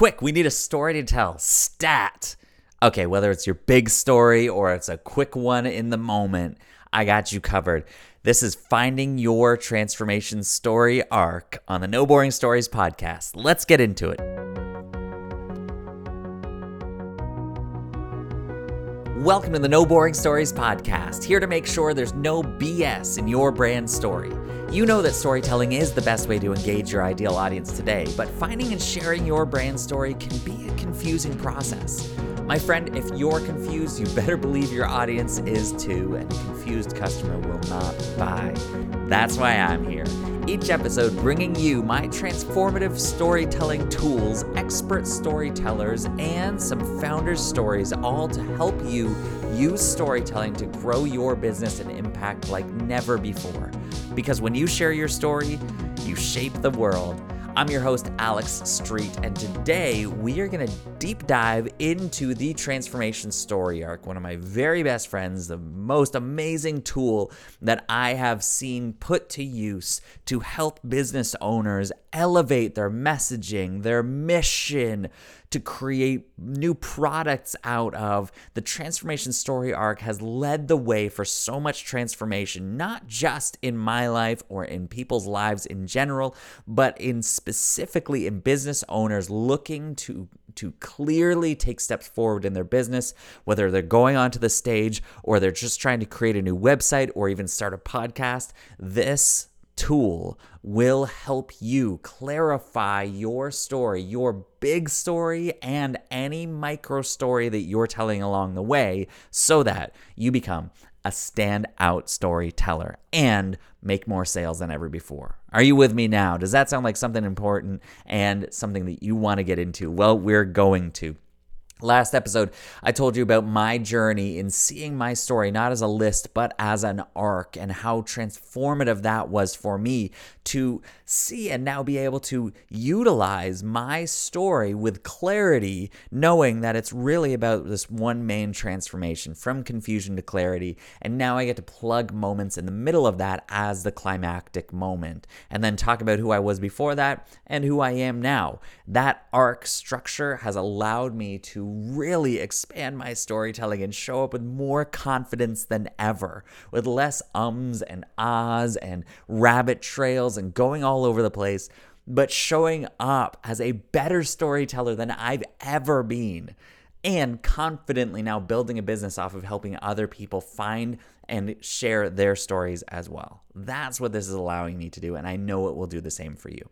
Quick, we need a story to tell. Stat. Okay, whether it's your big story or it's a quick one in the moment, I got you covered. This is Finding Your Transformation Story Arc on the No Boring Stories podcast. Let's get into it. Welcome to the No Boring Stories podcast, here to make sure there's no BS in your brand story. You know that storytelling is the best way to engage your ideal audience today, but finding and sharing your brand story can be a confusing process. My friend, if you're confused, you better believe your audience is too, and a confused customer will not buy. That's why I'm here. Each episode bringing you my transformative storytelling tools, expert storytellers, and some founders' stories, all to help you use storytelling to grow your business and impact like never before. Because when you share your story, you shape the world. I'm your host, Alex Street, and today we are going to deep dive into the transformation story arc, one of my very best friends, the most amazing tool that I have seen put to use to help business owners elevate their messaging, their mission, to create new products out of. The transformation story arc has led the way for so much transformation, not just in my life or in people's lives in general, but in specifically in business owners looking to to clearly take steps forward in their business, whether they're going onto the stage or they're just trying to create a new website or even start a podcast. This tool will help you clarify your story, your big story, and any micro story that you're telling along the way so that you become a standout storyteller and make more sales than ever before. Are you with me now? Does that sound like something important and something that you want to get into? Well, we're going to. Last episode, I told you about my journey in seeing my story not as a list, but as an arc, and how transformative that was for me to see and now be able to utilize my story with clarity, knowing that it's really about this one main transformation from confusion to clarity. And now I get to plug moments in the middle of that as the climactic moment, and then talk about who I was before that and who I am now. That arc structure has allowed me to really expand my storytelling and show up with more confidence than ever, with less ums and ahs and rabbit trails and going all over the place, but showing up as a better storyteller than I've ever been. And confidently now building a business off of helping other people find and share their stories as well. That's what this is allowing me to do. And I know it will do the same for you.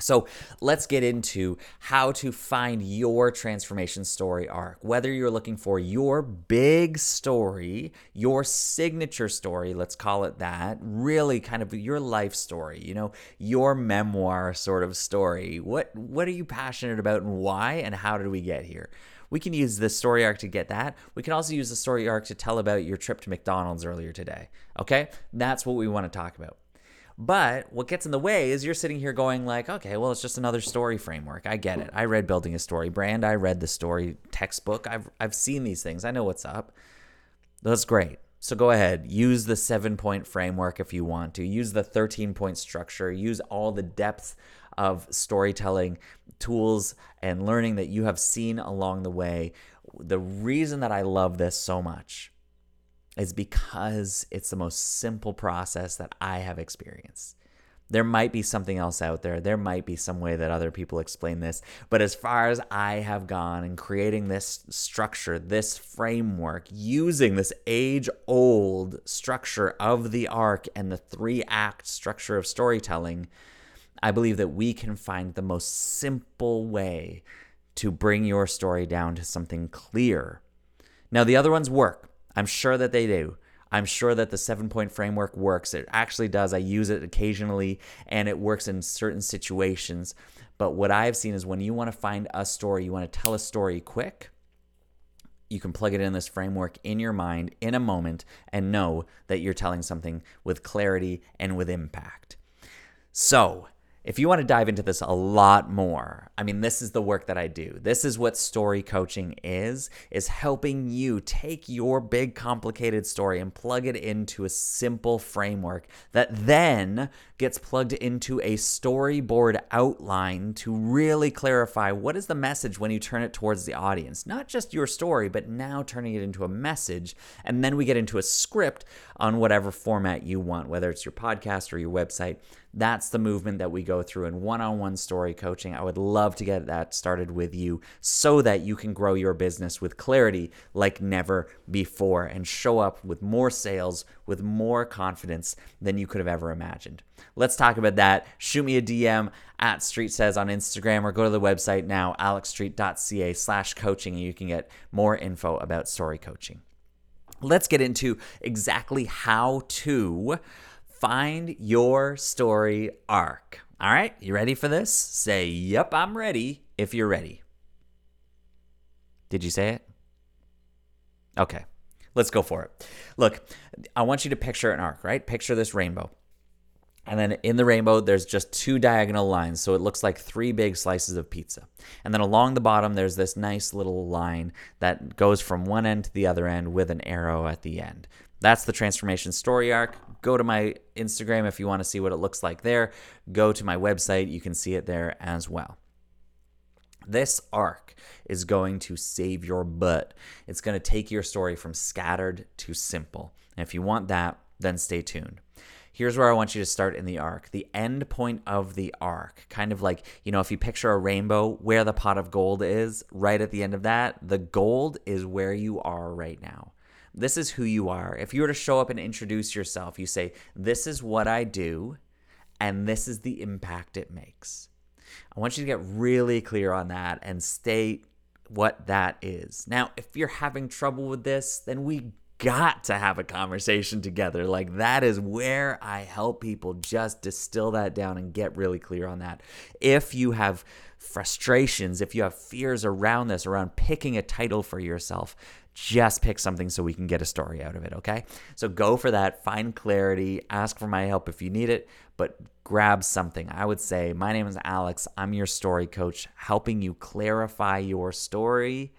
So let's get into how to find your transformation story arc. Whether you're looking for your big story, your signature story, let's call it that, really kind of your life story, you know, your memoir sort of story. What what are you passionate about and why and how did we get here? We can use the story arc to get that. We can also use the story arc to tell about your trip to McDonald's earlier today. Okay? That's what we want to talk about. But what gets in the way is you're sitting here going like, okay, well, it's just another story framework. I get it. I read building a story brand. I read the story textbook. I've I've seen these things. I know what's up. That's great. So go ahead, use the seven point framework if you want to. Use the 13 point structure. Use all the depth of storytelling tools and learning that you have seen along the way. The reason that I love this so much is because it's the most simple process that I have experienced. There might be something else out there. There might be some way that other people explain this. But as far as I have gone in creating this structure, this framework, using this age old structure of the arc and the three act structure of storytelling, I believe that we can find the most simple way to bring your story down to something clear. Now, the other ones work. I'm sure that they do. I'm sure that the seven point framework works. It actually does. I use it occasionally and it works in certain situations. But what I've seen is when you want to find a story, you want to tell a story quick, you can plug it in this framework in your mind in a moment and know that you're telling something with clarity and with impact. So, If you want to dive into this a lot more, I mean this is the work that I do. This is what story coaching is is helping you take your big complicated story and plug it into a simple framework that then gets plugged into a storyboard outline to really clarify what is the message when you turn it towards the audience. Not just your story, but now turning it into a message and then we get into a script on whatever format you want, whether it's your podcast or your website. That's the movement that we go through in one on one story coaching. I would love to get that started with you so that you can grow your business with clarity like never before and show up with more sales, with more confidence than you could have ever imagined. Let's talk about that. Shoot me a DM at Street Says on Instagram or go to the website now, alexstreet.ca slash coaching, and you can get more info about story coaching. Let's get into exactly how to Find your story arc. All right, you ready for this? Say, Yep, I'm ready if you're ready. Did you say it? Okay, let's go for it. Look, I want you to picture an arc, right? Picture this rainbow. And then in the rainbow, there's just two diagonal lines. So it looks like three big slices of pizza. And then along the bottom, there's this nice little line that goes from one end to the other end with an arrow at the end. That's the transformation story arc. Go to my Instagram if you want to see what it looks like there. Go to my website, you can see it there as well. This arc is going to save your butt. It's going to take your story from scattered to simple. And if you want that, then stay tuned. Here's where I want you to start in the arc. The end point of the arc, kind of like, you know, if you picture a rainbow, where the pot of gold is, right at the end of that, the gold is where you are right now. This is who you are. If you were to show up and introduce yourself, you say, This is what I do, and this is the impact it makes. I want you to get really clear on that and state what that is. Now, if you're having trouble with this, then we got to have a conversation together. Like, that is where I help people just distill that down and get really clear on that. If you have frustrations, if you have fears around this, around picking a title for yourself, just pick something so we can get a story out of it, okay? So go for that, find clarity, ask for my help if you need it, but grab something. I would say, My name is Alex. I'm your story coach, helping you clarify your story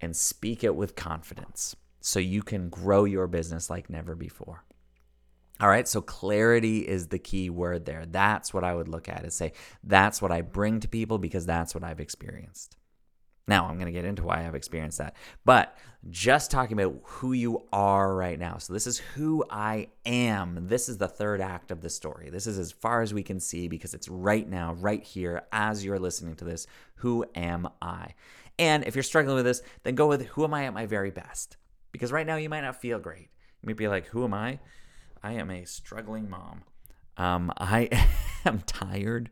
and speak it with confidence so you can grow your business like never before. All right, so clarity is the key word there. That's what I would look at and say, that's what I bring to people because that's what I've experienced. Now, I'm going to get into why I've experienced that. But just talking about who you are right now. So, this is who I am. This is the third act of the story. This is as far as we can see because it's right now, right here, as you're listening to this. Who am I? And if you're struggling with this, then go with who am I at my very best? Because right now you might not feel great. You might be like, who am I? I am a struggling mom. Um, I am tired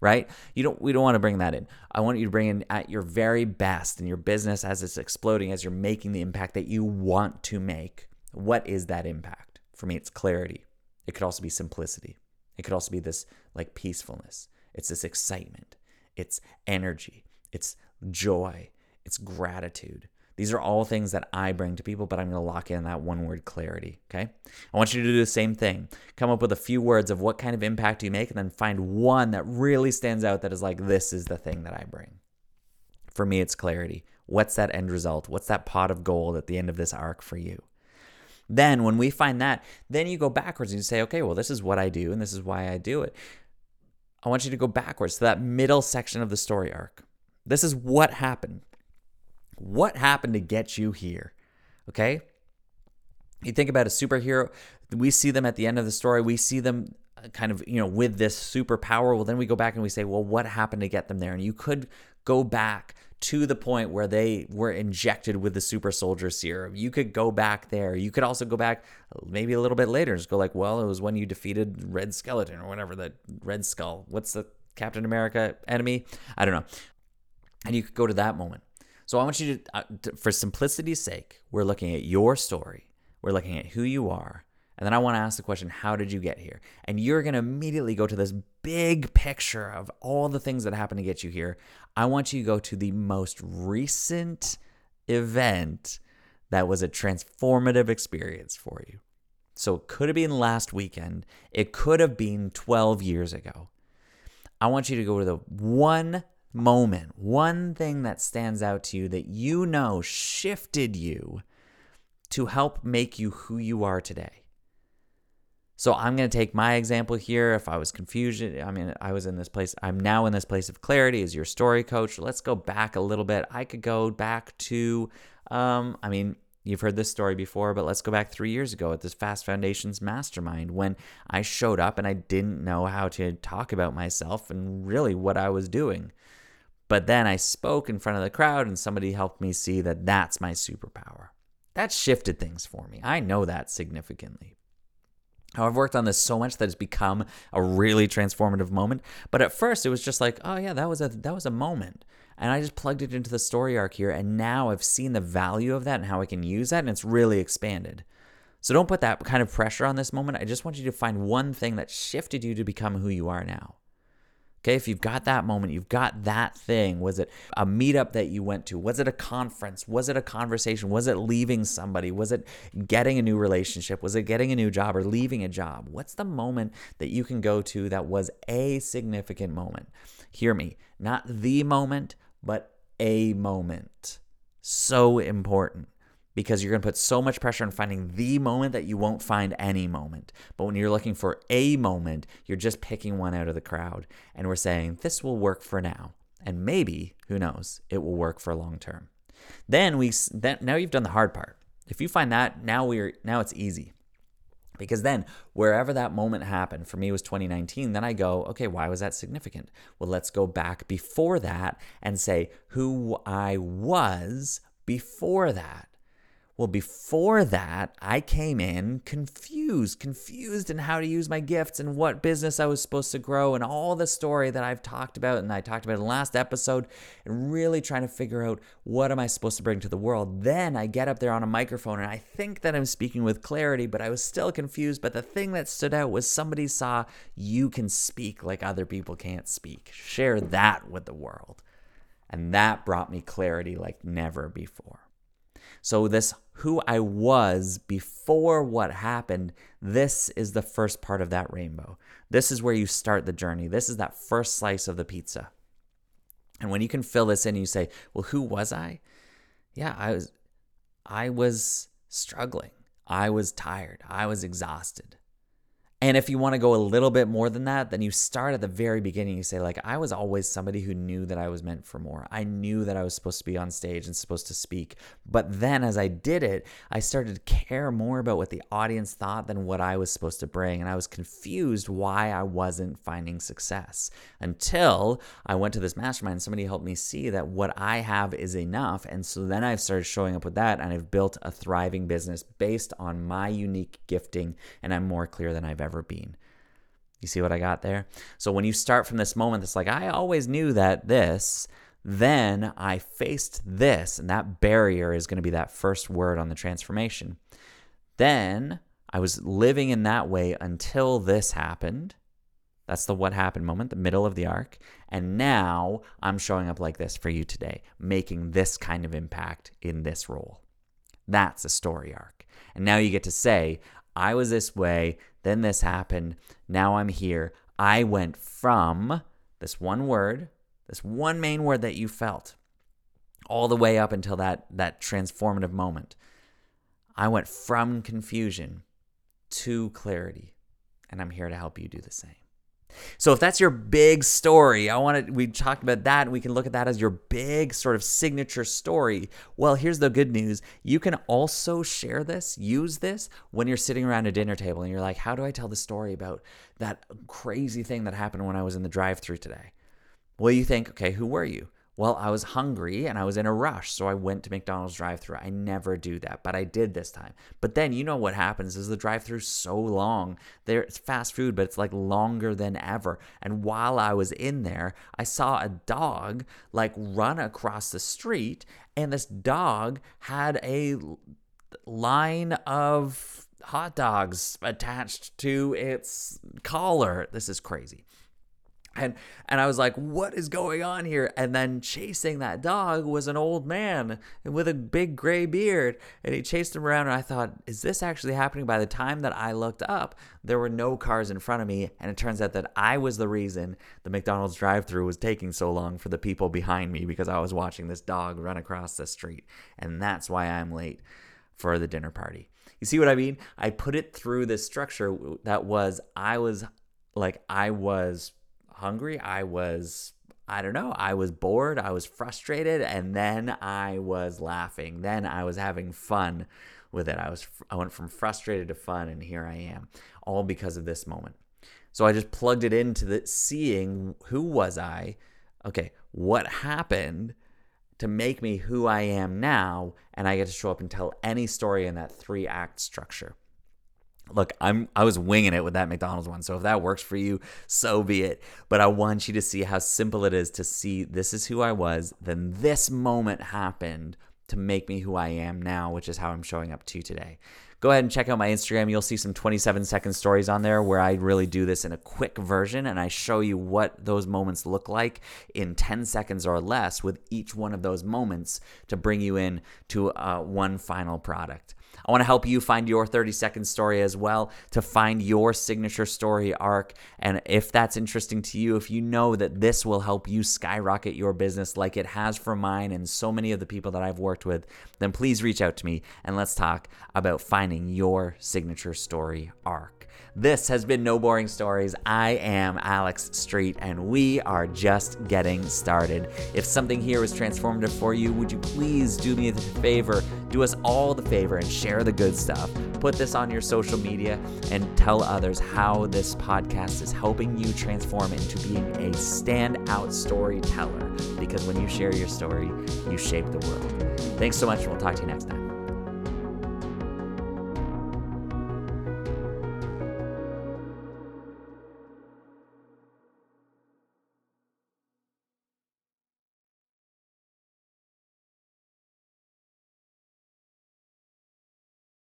right? You don't we don't want to bring that in. I want you to bring in at your very best in your business as it's exploding, as you're making the impact that you want to make. What is that impact? For me, it's clarity. It could also be simplicity. It could also be this like peacefulness. It's this excitement. It's energy. It's joy. It's gratitude. These are all things that I bring to people, but I'm going to lock in that one word clarity. Okay. I want you to do the same thing. Come up with a few words of what kind of impact you make, and then find one that really stands out that is like, this is the thing that I bring. For me, it's clarity. What's that end result? What's that pot of gold at the end of this arc for you? Then, when we find that, then you go backwards and you say, okay, well, this is what I do, and this is why I do it. I want you to go backwards to that middle section of the story arc. This is what happened. What happened to get you here? Okay? You think about a superhero, we see them at the end of the story, we see them uh, kind of, you know, with this superpower. Well, then we go back and we say, well, what happened to get them there? And you could go back to the point where they were injected with the super soldier serum. You could go back there. You could also go back maybe a little bit later and just go like, well, it was when you defeated Red Skeleton or whatever the Red Skull. What's the Captain America enemy? I don't know. And you could go to that moment. So I want you to, uh, to, for simplicity's sake, we're looking at your story. We're looking at who you are. And then I want to ask the question, how did you get here? And you're going to immediately go to this big picture of all the things that happened to get you here. I want you to go to the most recent event that was a transformative experience for you. So it could have been last weekend, it could have been 12 years ago. I want you to go to the one moment, one thing that stands out to you that you know shifted you to help make you who you are today. So I'm going to take my example here. If I was confused, I mean, I was in this place. I'm now in this place of clarity as your story coach. Let's go back a little bit. I could go back to, um, I mean, You've heard this story before, but let's go back three years ago at this Fast Foundations Mastermind when I showed up and I didn't know how to talk about myself and really what I was doing. But then I spoke in front of the crowd and somebody helped me see that that's my superpower. That shifted things for me. I know that significantly. I've worked on this so much that it's become a really transformative moment. But at first, it was just like, oh yeah, that was a that was a moment, and I just plugged it into the story arc here, and now I've seen the value of that and how I can use that, and it's really expanded. So don't put that kind of pressure on this moment. I just want you to find one thing that shifted you to become who you are now. Okay, if you've got that moment, you've got that thing. Was it a meetup that you went to? Was it a conference? Was it a conversation? Was it leaving somebody? Was it getting a new relationship? Was it getting a new job or leaving a job? What's the moment that you can go to that was a significant moment? Hear me, not the moment, but a moment. So important because you're going to put so much pressure on finding the moment that you won't find any moment. But when you're looking for a moment, you're just picking one out of the crowd. And we're saying, this will work for now. And maybe, who knows, it will work for long term. Then we then now you've done the hard part. If you find that, now we're now it's easy. Because then, wherever that moment happened, for me was 2019, then I go, okay, why was that significant? Well, let's go back before that and say who I was before that. Well, before that, I came in confused, confused in how to use my gifts and what business I was supposed to grow and all the story that I've talked about and I talked about in the last episode and really trying to figure out what am I supposed to bring to the world. Then I get up there on a microphone and I think that I'm speaking with clarity, but I was still confused. But the thing that stood out was somebody saw you can speak like other people can't speak. Share that with the world. And that brought me clarity like never before. So, this who I was before what happened, this is the first part of that rainbow. This is where you start the journey. This is that first slice of the pizza. And when you can fill this in, you say, "Well, who was I?" Yeah, I was I was struggling. I was tired. I was exhausted. And if you want to go a little bit more than that, then you start at the very beginning. You say, like, I was always somebody who knew that I was meant for more. I knew that I was supposed to be on stage and supposed to speak. But then as I did it, I started to care more about what the audience thought than what I was supposed to bring. And I was confused why I wasn't finding success until I went to this mastermind somebody helped me see that what I have is enough. And so then I've started showing up with that and I've built a thriving business based on my unique gifting. And I'm more clear than I've ever ever been. You see what I got there? So when you start from this moment, it's like, I always knew that this, then I faced this, and that barrier is going to be that first word on the transformation. Then I was living in that way until this happened. That's the what happened moment, the middle of the arc. And now I'm showing up like this for you today, making this kind of impact in this role. That's a story arc. And now you get to say, I was this way, then this happened, now I'm here. I went from this one word, this one main word that you felt, all the way up until that that transformative moment. I went from confusion to clarity, and I'm here to help you do the same. So if that's your big story, I want to we talked about that and we can look at that as your big sort of signature story. Well, here's the good news. You can also share this, use this when you're sitting around a dinner table and you're like, "How do I tell the story about that crazy thing that happened when I was in the drive-through today?" Well, you think, "Okay, who were you?" Well, I was hungry and I was in a rush, so I went to McDonald's drive-through. I never do that, but I did this time. But then you know what happens is the drive-through so long. There it's fast food, but it's like longer than ever. And while I was in there, I saw a dog like run across the street and this dog had a line of hot dogs attached to its collar. This is crazy. And and I was like, "What is going on here?" And then chasing that dog was an old man with a big gray beard, and he chased him around. And I thought, "Is this actually happening?" By the time that I looked up, there were no cars in front of me, and it turns out that I was the reason the McDonald's drive-through was taking so long for the people behind me because I was watching this dog run across the street, and that's why I'm late for the dinner party. You see what I mean? I put it through this structure that was I was like I was hungry. I was, I don't know, I was bored. I was frustrated. And then I was laughing. Then I was having fun with it. I was, I went from frustrated to fun. And here I am, all because of this moment. So I just plugged it into the seeing who was I? Okay, what happened to make me who I am now? And I get to show up and tell any story in that three act structure look i'm i was winging it with that mcdonald's one so if that works for you so be it. But i want you to see how simple it is to see this is who i was then this moment happened to make me who i am now which is how i'm showing up to you today. Go ahead and check out my instagram. You'll see some 27 second stories on there where i really do this in a quick version and i show you what those moments look like in 10 seconds or less with each one of those moments to bring you in to uh, one final product I want to help you find your 30 second story as well to find your signature story arc. And if that's interesting to you, if you know that this will help you skyrocket your business like it has for mine and so many of the people that I've worked with, then please reach out to me and let's talk about finding your signature story arc. This has been No Boring Stories. I am Alex Street, and we are just getting started. If something here was transformative for you, would you please do me the favor, do us all the favor, and share the good stuff? Put this on your social media and tell others how this podcast is helping you transform into being a standout storyteller. Because when you share your story, you shape the world. Thanks so much, and we'll talk to you next time.